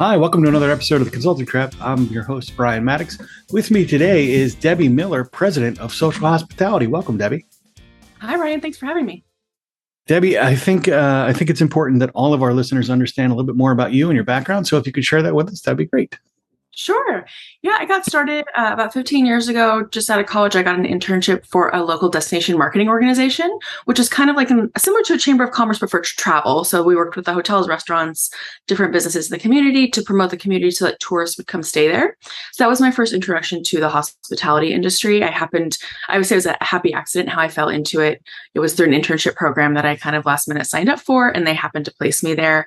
Hi, welcome to another episode of the Consulting Trap. I'm your host, Brian Mattocks. With me today is Debbie Miller, President of Social Hospitality. Welcome, Debbie. Hi, Ryan. Thanks for having me. Debbie, I think uh, I think it's important that all of our listeners understand a little bit more about you and your background. So if you could share that with us, that'd be great. Sure. Yeah, I got started uh, about 15 years ago. Just out of college, I got an internship for a local destination marketing organization, which is kind of like an, similar to a chamber of commerce, but for travel. So we worked with the hotels, restaurants, different businesses in the community to promote the community so that tourists would come stay there. So that was my first introduction to the hospitality industry. I happened, I would say it was a happy accident how I fell into it. It was through an internship program that I kind of last minute signed up for, and they happened to place me there.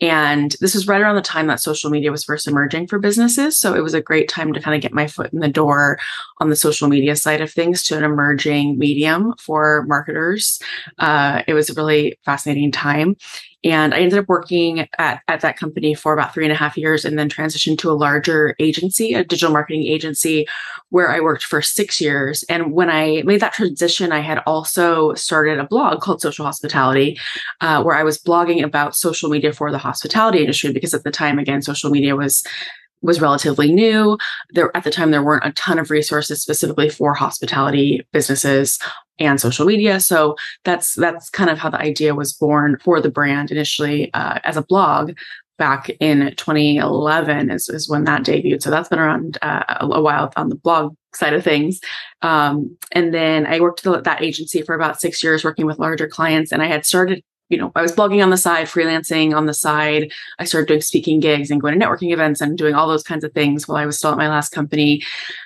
And this was right around the time that social media was first emerging for businesses. So it was a great time to kind of get my foot in the door on the social media side of things to an emerging medium for marketers. Uh, it was a really fascinating time. And I ended up working at, at that company for about three and a half years and then transitioned to a larger agency, a digital marketing agency, where I worked for six years. And when I made that transition, I had also started a blog called Social Hospitality, uh, where I was blogging about social media for the hospitality industry because at the time, again, social media was was relatively new. There at the time there weren't a ton of resources specifically for hospitality businesses and social media. So that's that's kind of how the idea was born for the brand initially uh, as a blog back in 2011 is, is when that debuted. So that's been around uh, a while on the blog side of things. Um, and then I worked at that agency for about six years working with larger clients. And I had started you know, I was blogging on the side, freelancing on the side. I started doing speaking gigs and going to networking events and doing all those kinds of things while I was still at my last company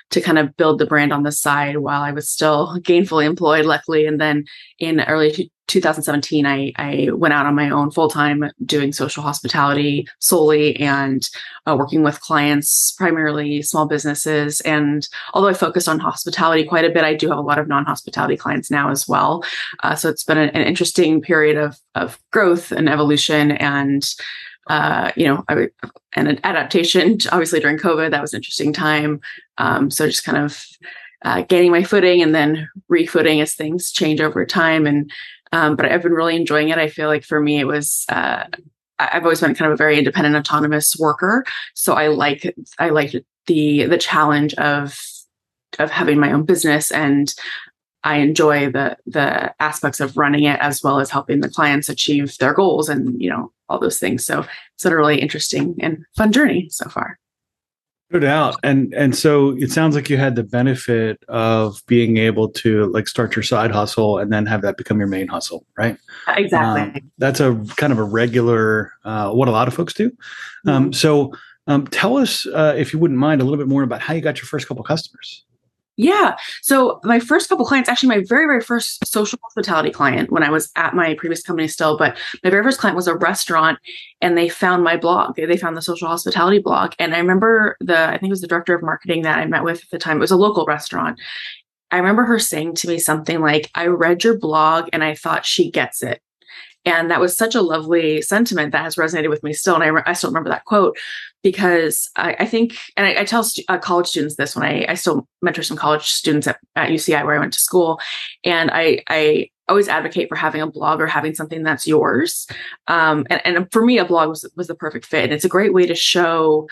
to kind of build the brand on the side while I was still gainfully employed, luckily. And then in early 2017, I, I went out on my own full time doing social hospitality solely and uh, working with clients, primarily small businesses. And although I focused on hospitality quite a bit, I do have a lot of non hospitality clients now as well. Uh, so it's been an, an, interesting period of, of growth and evolution and uh, you know, I, and an adaptation. Obviously, during COVID, that was an interesting time. Um, so just kind of uh, gaining my footing and then refooting as things change over time. And um, but I've been really enjoying it. I feel like for me, it was. Uh, I've always been kind of a very independent, autonomous worker, so I like I like the the challenge of of having my own business and I enjoy the the aspects of running it as well as helping the clients achieve their goals and you know all those things. So it's been a really interesting and fun journey so far. No doubt. And and so it sounds like you had the benefit of being able to like start your side hustle and then have that become your main hustle, right? Exactly. Um, that's a kind of a regular uh, what a lot of folks do. Um, mm-hmm. so um, tell us, uh, if you wouldn't mind, a little bit more about how you got your first couple customers. Yeah. So my first couple clients, actually my very, very first social hospitality client when I was at my previous company still, but my very first client was a restaurant and they found my blog. They found the social hospitality blog. And I remember the, I think it was the director of marketing that I met with at the time. It was a local restaurant. I remember her saying to me something like, I read your blog and I thought she gets it. And that was such a lovely sentiment that has resonated with me still. And I, re- I still remember that quote because I, I think, and I, I tell stu- uh, college students this when I, I still mentor some college students at, at UCI where I went to school. And I, I always advocate for having a blog or having something that's yours. Um, and, and for me, a blog was, was the perfect fit. And it's a great way to show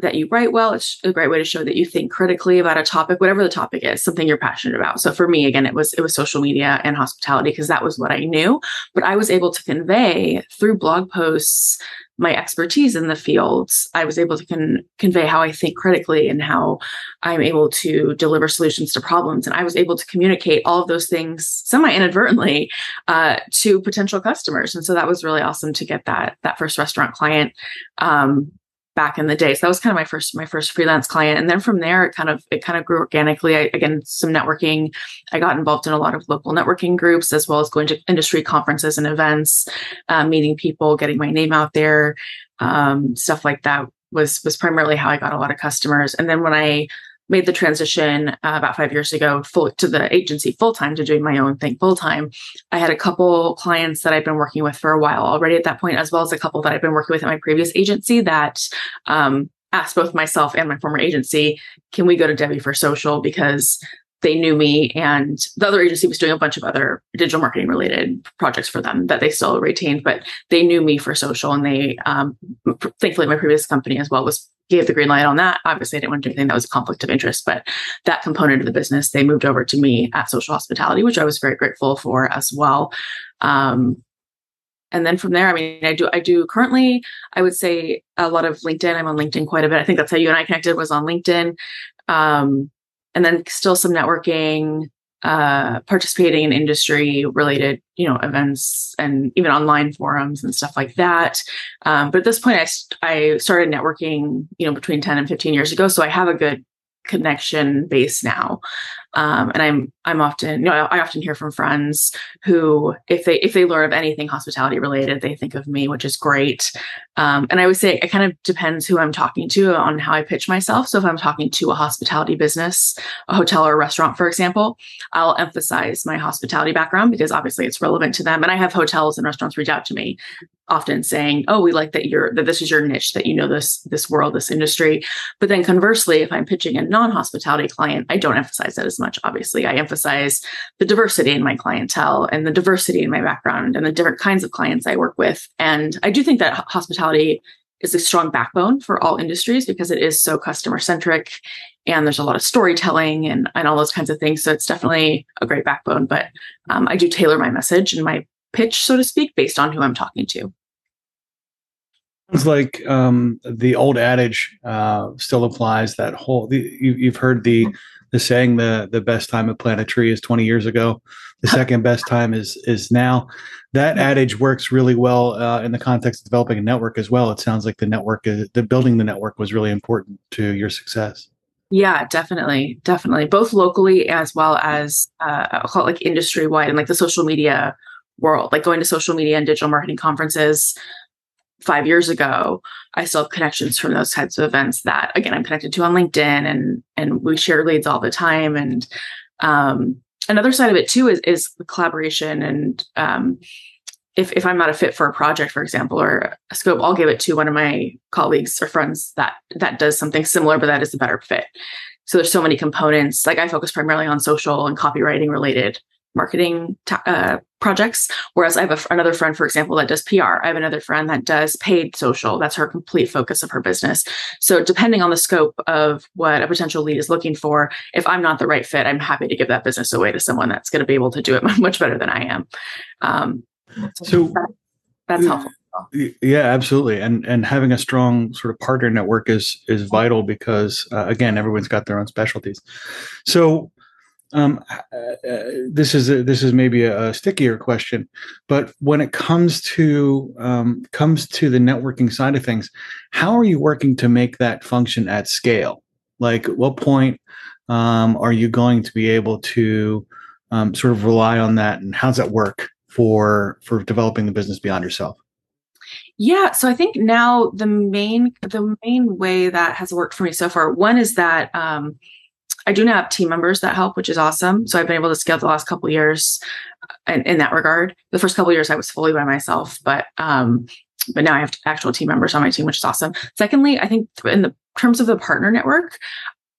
that you write well. It's a great way to show that you think critically about a topic, whatever the topic is, something you're passionate about. So for me, again, it was it was social media and hospitality because that was what I knew. But I was able to convey through blog posts my expertise in the fields. I was able to con- convey how I think critically and how I'm able to deliver solutions to problems. And I was able to communicate all of those things semi inadvertently uh, to potential customers. And so that was really awesome to get that that first restaurant client. Um, back in the day. So that was kind of my first my first freelance client, and then from there it kind of it kind of grew organically. I, again, some networking. I got involved in a lot of local networking groups as well as going to industry conferences and events, uh, meeting people, getting my name out there, um, stuff like that was was primarily how I got a lot of customers. And then when I made the transition uh, about five years ago full to the agency full time to doing my own thing full time. I had a couple clients that I've been working with for a while already at that point, as well as a couple that I've been working with at my previous agency that um, asked both myself and my former agency, can we go to Debbie for social? Because they knew me and the other agency was doing a bunch of other digital marketing related projects for them that they still retained but they knew me for social and they um, thankfully my previous company as well was gave the green light on that. Obviously i didn't want to do anything that was a conflict of interest but that component of the business they moved over to me at social hospitality which i was very grateful for as well. Um, and then from there i mean i do i do currently i would say a lot of linkedin. I'm on linkedin quite a bit. I think that's how you and i connected was on linkedin. Um, and then still some networking uh, participating in industry related you know events and even online forums and stuff like that. Um, but at this point I, I started networking you know between 10 and 15 years ago so i have a good connection base now um, and i'm i'm often you know I, often hear from friends who if they if they learn of anything hospitality related they think of me which is great. Um, and i would say it kind of depends who i'm talking to on how i pitch myself. So if i'm talking to a hospitality business a hotel or a restaurant for example i'll emphasize my hospitality background because obviously it's relevant to them. And i have hotels and restaurants reach out to me often saying, "Oh, we like that you're that this is your niche, that you know this this world, this industry." But then conversely, if I'm pitching a non-hospitality client, I don't emphasize that as much. Obviously, I emphasize the diversity in my clientele and the diversity in my background and the different kinds of clients I work with. And I do think that hospitality is a strong backbone for all industries because it is so customer centric and there's a lot of storytelling and, and all those kinds of things. So it's definitely a great backbone. But um, I do tailor my message and my pitch, so to speak, based on who I'm talking to. Sounds like um, the old adage uh, still applies. That whole the, you, have heard the the saying the the best time to plant a tree is 20 years ago. The second best time is is now. That adage works really well uh, in the context of developing a network as well. It sounds like the network is the building the network was really important to your success. Yeah, definitely, definitely, both locally as well as uh, I'll call it like industry wide and like the social media world, like going to social media and digital marketing conferences five years ago, I still have connections from those types of events that again I'm connected to on LinkedIn and and we share leads all the time. And um, another side of it too is is collaboration and um, if if I'm not a fit for a project, for example, or a scope, I'll give it to one of my colleagues or friends that that does something similar, but that is a better fit. So there's so many components. Like I focus primarily on social and copywriting related marketing uh, projects. Whereas I have a, another friend, for example, that does PR. I have another friend that does paid social. That's her complete focus of her business. So depending on the scope of what a potential lead is looking for, if I'm not the right fit, I'm happy to give that business away to someone that's going to be able to do it much better than I am. Um, so that, that's helpful. Yeah, absolutely. And and having a strong sort of partner network is is vital because uh, again, everyone's got their own specialties. So um, uh, uh, this is a, this is maybe a, a, stickier question, but when it comes to um, comes to the networking side of things, how are you working to make that function at scale? Like, at what point um, are you going to be able to um, sort of rely on that, and how does that work for for developing the business beyond yourself? Yeah, so I think now the main the main way that has worked for me so far, one is that um, I do now have team members that help, which is awesome. So I've been able to scale the last couple years uh, in, in, that regard. The first couple years I was fully by myself, but um, but now I have actual team members on my team, which is awesome. Secondly, I think in the terms of the partner network,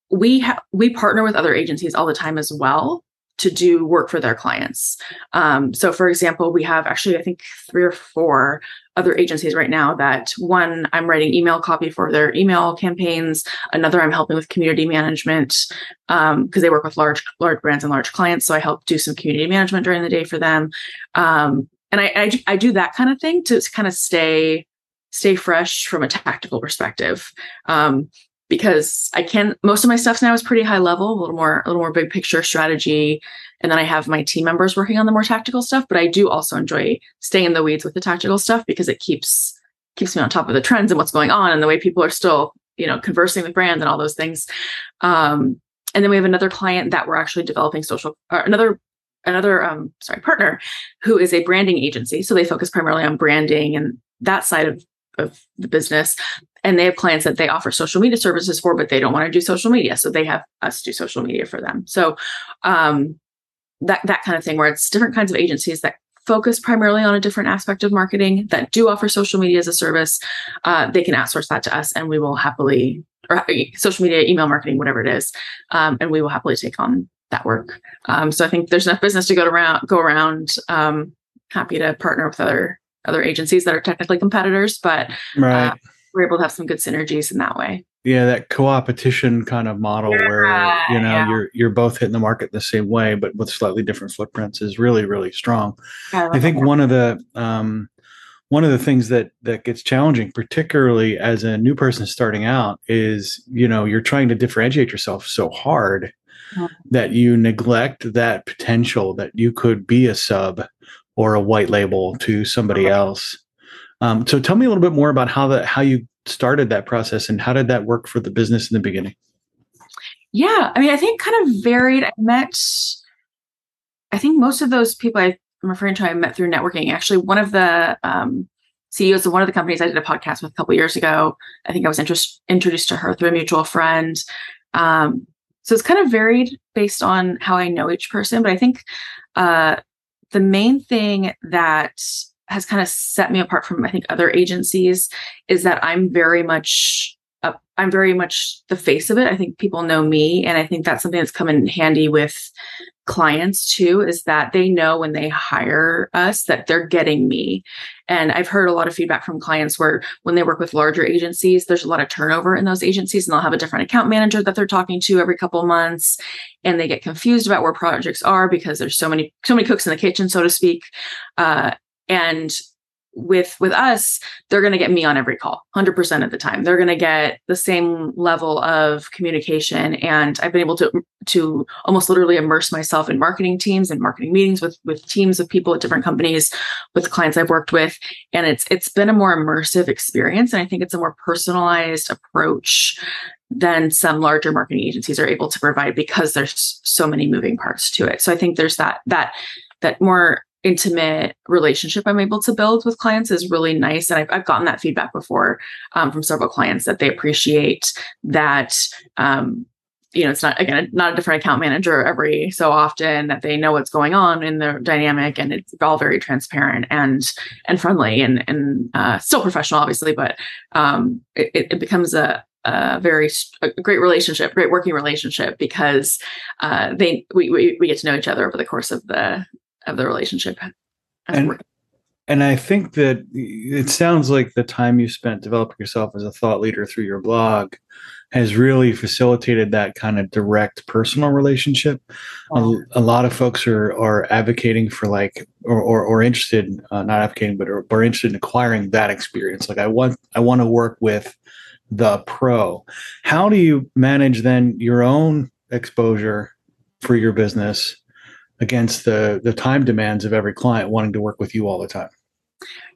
we have we partner with other agencies all the time as well to do work for their clients. Um, so, for example, we have actually, I think, three or four other agencies right now that one, I'm writing email copy for their email campaigns. Another, I'm helping with community management because um, they work with large, large brands and large clients. So I help do some community management during the day for them. Um, and I, I, I do that kind of thing to kind of stay stay fresh from a tactical perspective. Um, because I can most of my stuff now is pretty high level, a little more a little more big picture strategy. And then I have my team members working on the more tactical stuff, but I do also enjoy staying in the weeds with the tactical stuff because it keeps keeps me on top of the trends and what's going on and the way people are still, you know, conversing with brands and all those things. Um, and then we have another client that we're actually developing social or another another um sorry partner who is a branding agency so they focus primarily on branding and that side of of the business and they have clients that they offer social media services for but they don't want to do social media so they have us do social media for them so um, that that kind of thing where it's different kinds of agencies that focus primarily on a different aspect of marketing that do offer social media as a service uh, they can outsource that to us and we will happily or social media email marketing whatever it is um, and we will happily take on that work. Um, so I think there's enough business to go around. Go around. Um, happy to partner with other other agencies that are technically competitors, but right. Uh, we're able to have some good synergies in that way. Yeah, that co-opetition kind of model yeah, where you know yeah. you're you're both hitting the market the same way, but with slightly different footprints is really really strong. I, I think that. one of the um, one of the things that that gets challenging, particularly as a new person starting out, is you know you're trying to differentiate yourself so hard mm-hmm. that you neglect that potential that you could be a sub or a white label to somebody else. Um, so tell me a little bit more about how that how you started that process and how did that work for the business in the beginning? Yeah, I mean, I think kind of varied. I met, I think most of those people I'm referring to, I met through networking. Actually, one of the um, CEOs of one of the companies I did a podcast with a couple years ago, I think I was interest, introduced to her through a mutual friend. Um, so it's kind of varied based on how I know each person. But I think uh, the main thing that has kind of set me apart from I think other agencies is that I'm very much I'm very much the face of it. I think people know me, and I think that's something that's come in handy with clients too. Is that they know when they hire us that they're getting me, and I've heard a lot of feedback from clients where when they work with larger agencies, there's a lot of turnover in those agencies, and they'll have a different account manager that they're talking to every couple months, and they get confused about where projects are because there's so many so many cooks in the kitchen, so to speak. Uh, and with with us they're going to get me on every call 100% of the time. They're going to get the same level of communication and i've been able to to almost literally immerse myself in marketing teams and marketing meetings with with teams of people at different companies with clients i've worked with and it's it's been a more immersive experience and i think it's a more personalized approach than some larger marketing agencies are able to provide because there's so many moving parts to it. So i think there's that that that more intimate relationship I'm able to build with clients is really nice. And I've, I've gotten that feedback before um, from several clients that they appreciate that. Um, you know, it's not again not a different account manager every so often that they know what's going on in the dynamic, and it's all very transparent and and friendly and and uh, still professional, obviously, but um, it, it becomes a a very a great relationship, great working relationship because uh, they we, we we get to know each other over the course of the of the relationship. And, and I think that it sounds like the time you spent developing yourself as a thought leader through your blog has really facilitated that kind of direct personal relationship. A, a, lot of folks are are advocating for like or or, or interested, uh, not advocating, but are, are interested in acquiring that experience. Like I want I want to work with the pro. How do you manage then your own exposure for your business against the the time demands of every client wanting to work with you all the time.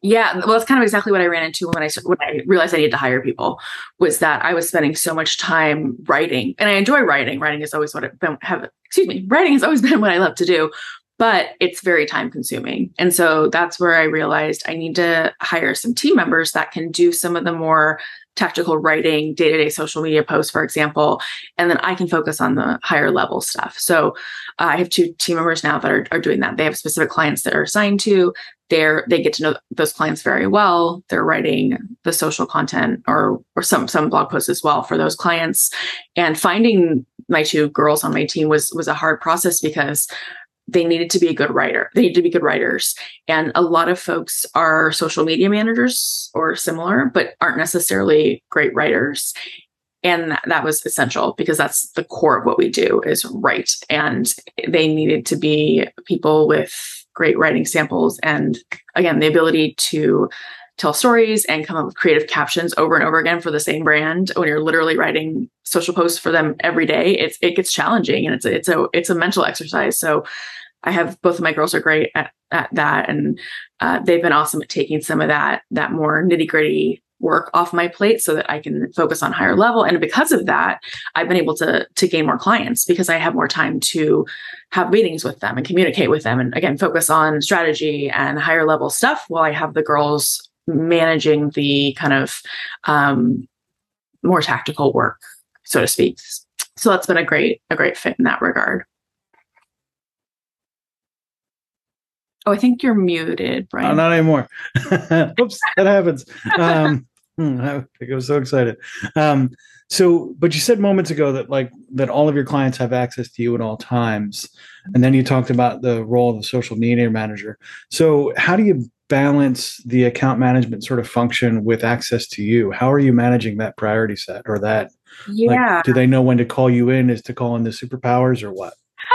Yeah, well, that's kind of exactly what I ran into when I when I realized I needed to hire people. Was that I was spending so much time writing, and I enjoy writing. Writing is always what I've been have. Excuse me, writing has always been what I love to do, but it's very time consuming, and so that's where I realized I need to hire some team members that can do some of the more tactical writing, day to day social media posts, for example, and then I can focus on the higher level stuff. So uh, I have two team members now that are, are doing that. They have specific clients that are assigned to. They're they get to know those clients very well. They're writing the social content or or some some blog posts as well for those clients. And finding my two girls on my team was was a hard process because they needed to be a good writer. They need to be good writers. And a lot of folks are social media managers or similar, but aren't necessarily great writers. And that was essential because that's the core of what we do is write. And they needed to be people with great writing samples and again, the ability to tell stories and come up with creative captions over and over again for the same brand when you're literally writing social posts for them every day it's it gets challenging and it's it's a it's a mental exercise so i have both of my girls are great at, at that and uh, they've been awesome at taking some of that that more nitty gritty work off my plate so that I can focus on higher level. And because of that, I've been able to to gain more clients because I have more time to have meetings with them and communicate with them and again focus on strategy and higher level stuff while I have the girls managing the kind of um, more tactical work, so to speak. So that's been a great a great fit in that regard. Oh, I think you're muted, Brian. Oh, not anymore. Oops, that happens. Um, Hmm, I was so excited. Um, so, but you said moments ago that like that all of your clients have access to you at all times, and then you talked about the role of the social media manager. So, how do you balance the account management sort of function with access to you? How are you managing that priority set or that? Yeah. Like, do they know when to call you in? Is to call in the superpowers or what?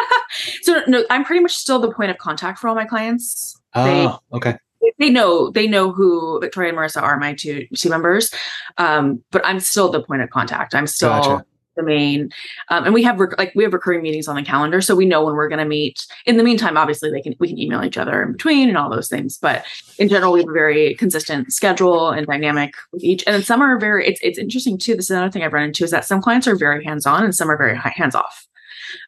so no, I'm pretty much still the point of contact for all my clients. Ah, they, okay they know they know who Victoria and Marissa are my two team members, um, but I'm still the point of contact. I'm still gotcha. The main, um, and we have rec- like we have recurring meetings on the calendar, so we know when we're going to meet. In the meantime, obviously, they can we can email each other in between and all those things. But in general, we have a very consistent schedule and dynamic with each. And some are very. It's it's interesting too. This is another thing I've run into is that some clients are very hands on and some are very hands off.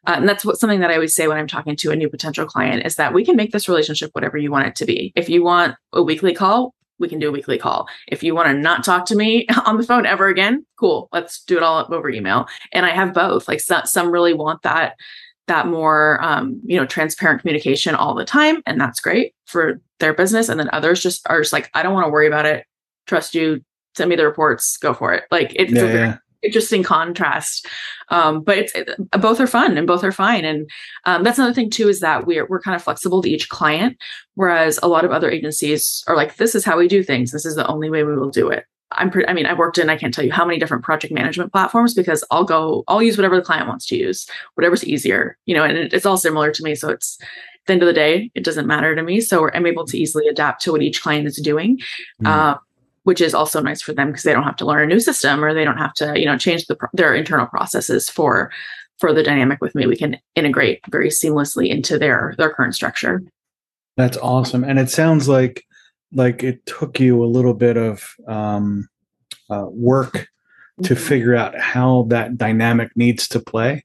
Uh, and that's what something that I always say when I'm talking to a new potential client is that we can make this relationship whatever you want it to be. If you want a weekly call, we can do a weekly call. If you want to not talk to me on the phone ever again, cool. Let's do it all over email. And I have both. Like some, some really want that that more um, you know transparent communication all the time and that's great for their business and then others just are just like i don't want to worry about it trust you send me the reports go for it like it's yeah, a very yeah interesting contrast. Um, but it's it, both are fun and both are fine. And um, that's another thing too is that we're we're kind of flexible to each client, whereas a lot of other agencies are like, this is how we do things. This is the only way we will do it. I'm pretty, I mean, I've worked in, I can't tell you how many different project management platforms because I'll go, I'll use whatever the client wants to use, whatever's easier, you know, and it, it's all similar to me. So it's, the end of the day, it doesn't matter to me. So I'm able to easily adapt to what each client is doing. Mm. Uh, which is also nice for them because they don't have to learn a new system or they don't have to you know change the, their internal processes for for the dynamic with me. We can integrate very seamlessly into their their current structure. That's awesome. And it sounds like like it took you a little bit of um, uh, work to mm-hmm. figure out how that dynamic needs to play.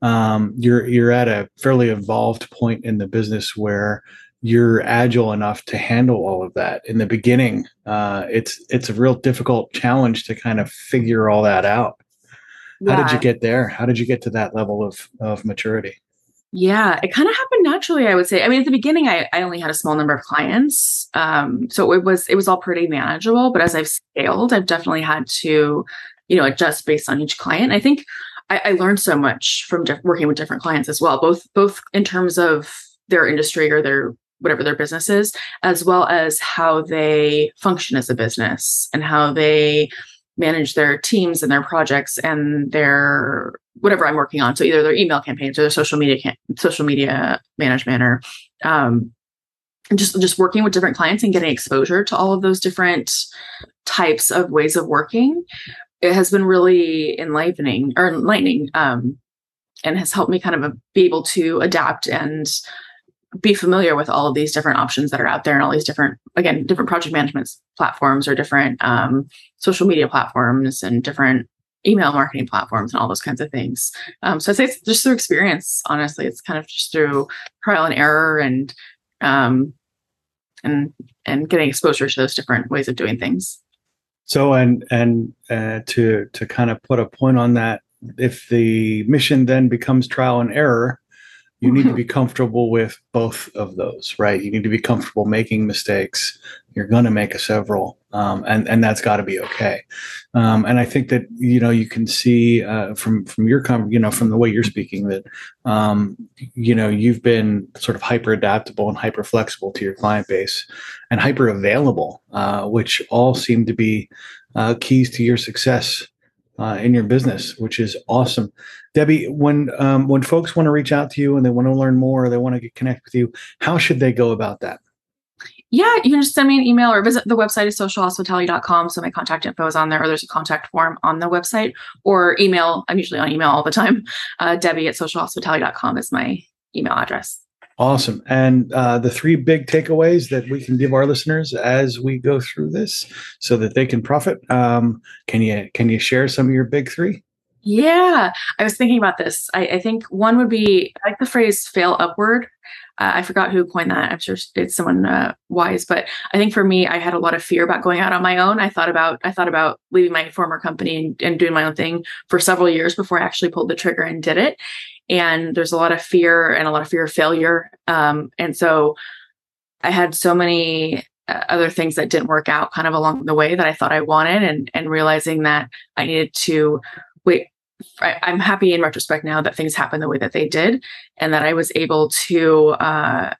Um, you're you're at a fairly evolved point in the business where you're agile enough to handle all of that. In the beginning uh, it's it's a real difficult challenge to kind of figure all that out. Yeah. how did you get there? How did you get to that level of of maturity? Yeah it kind of happened naturally i would say. I mean at the beginning i, I only had a small number of clients um, so it was it was all pretty manageable but as i've scaled i've definitely had to you know adjust based on each client. I think i, I learned so much from working with different clients as well both both in terms of their industry or their whatever their business is, as well as how they function as a business and how they manage their teams and their projects and their whatever I'm working on. So either their email campaigns or their social media social media management or um, just just working with different clients and getting exposure to all of those different types of ways of working. It has been really enlivening or enlightening um, and has helped me kind of be able to adapt and be familiar with all of these different options that are out there and all these different again different project management platforms or different um, social media platforms and different email marketing platforms and all those kinds of things. Um, so i say it's just through experience honestly. It's kind of just through trial and error and um, and and getting exposure to those different ways of doing things. So and and uh, to to kind of put a point on that if the mission then becomes trial and error you need to be comfortable with both of those right? You need to be comfortable making mistakes. You're going to make a several um, and and that's got to be okay. Um, and i think that you know you can see uh, from from your com- you know from the way you're speaking that um, you know you've been sort of hyper adaptable and hyper flexible to your client base and hyper available uh, which all seem to be uh, keys to your success uh, in your business, which is awesome. Debbie, when um, when folks want to reach out to you and they want to learn more, or they want to get connect with you, how should they go about that? Yeah, you can just send me an email or visit the website is socialhospitality.com. So my contact info is on there, or there's a contact form on the website, or email. I'm usually on email all the time. Uh, Debbie at socialhospitality.com is my email address. Awesome. And uh, the three big takeaways that we can give our listeners as we go through this, so that they can profit. Um, can you can you share some of your big three? Yeah, I was thinking about this. I, I think one would be I like the phrase "fail upward." Uh, I forgot who coined that. I'm sure it's someone uh, wise, but I think for me, I had a lot of fear about going out on my own. I thought about I thought about leaving my former company and, and doing my own thing for several years before I actually pulled the trigger and did it and there's a lot of fear and a lot of fear of failure. Um, and so I had so many uh, other things that didn't work out kind of along the way that I thought I wanted and and realizing that I needed to wait I, am happy in retrospect now that things happened the way that they did and that I was able to uh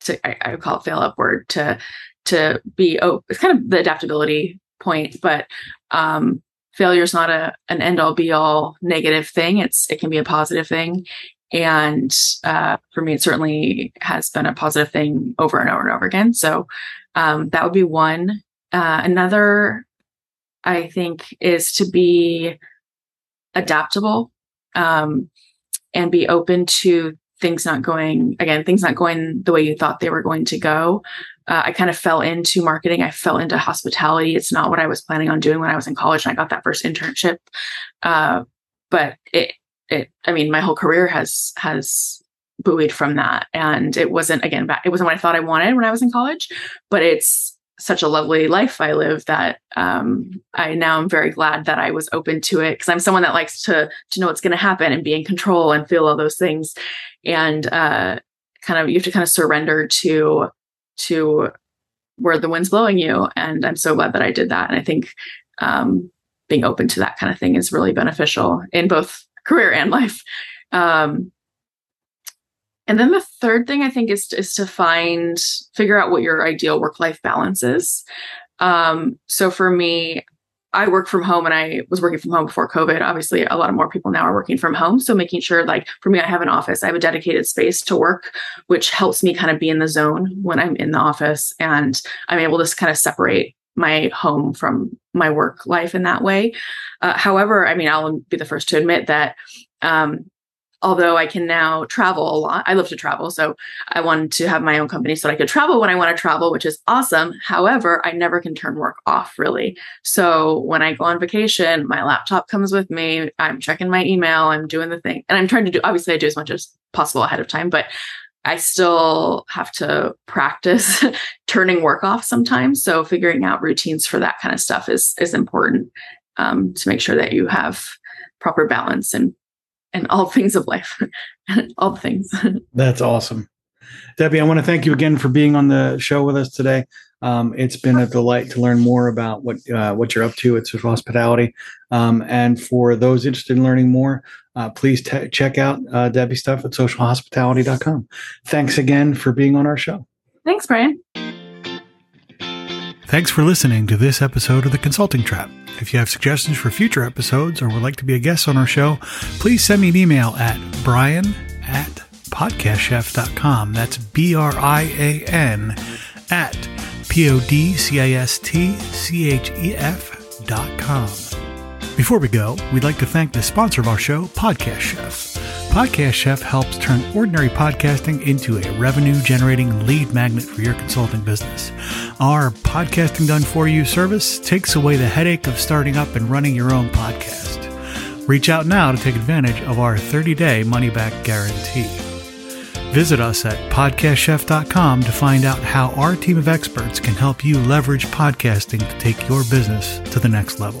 to I, I call it fail upward to to be oh it's kind of the adaptability point but um failure is not a an end all be all negative thing. It's it can be a positive thing. And uh, for me it certainly has been a positive thing over and over and over again. So um, that would be one. Uh, another i think is to be adaptable um, and be open to things not going again things not going the way you thought they were going to go uh, i kind of fell into marketing. I fell into hospitality. It's not what i was planning on doing when i was in college and i got that first internship. Uh, but it it i mean my whole career has has buoyed from that. And it wasn't again it wasn't what i thought i wanted when i was in college but it's such a lovely life I live that um, I now am very glad that I was open to it because I'm someone that likes to to know what's going to happen and be in control and feel all those things, and uh, kind of you have to kind of surrender to to where the wind's blowing you. And I'm so glad that I did that. And I think um, being open to that kind of thing is really beneficial in both career and life. Um, and then the third thing I think is is to find figure out what your ideal work life balance is. Um, so for me, I work from home and I was working from home before COVID. Obviously, a lot of more people now are working from home. So making sure, like for me, I have an office, I have a dedicated space to work, which helps me kind of be in the zone when I'm in the office. And I'm able to kind of separate my home from my work life in that way. Uh, however, I mean, I'll be the first to admit that um, although I can now travel a lot. I love to travel. So I wanted to have my own company so I could travel when I want to travel, which is awesome. However, I never can turn work off really. So when I go on vacation, my laptop comes with me. I'm checking my email, I'm doing the thing. And I'm trying to do, obviously, I do as much as possible ahead of time, but I still have to practice turning work off sometimes. So figuring out routines for that kind of stuff is is important um, to make sure that you have proper balance and and all things of life, all things. That's awesome. Debbie, I want to thank you again for being on the show with us today. Um, it's been a delight to learn more about what uh, what you're up to at Social Hospitality. Um, and for those interested in learning more, uh, please check out uh, Debbie's stuff at socialhospitality.com. Thanks again for being on our show. Thanks, Brian. Thanks for listening to this episode of The Consulting Trap. If you have suggestions for future episodes or would like to be a guest on our show, please send me an email at brian at podcastchef.com. That's B R I A N at P O D C I S T C H E F dot com. Before we go, we'd like to thank the sponsor of our show, Podcast Chef. Podcast Chef helps turn ordinary podcasting into a revenue generating lead magnet for your consulting business. Our podcasting done for you service takes away the headache of starting up and running your own podcast. Reach out now to take advantage of our 30 day money back guarantee. Visit us at podcastchef.com to find out how our team of experts can help you leverage podcasting to take your business to the next level.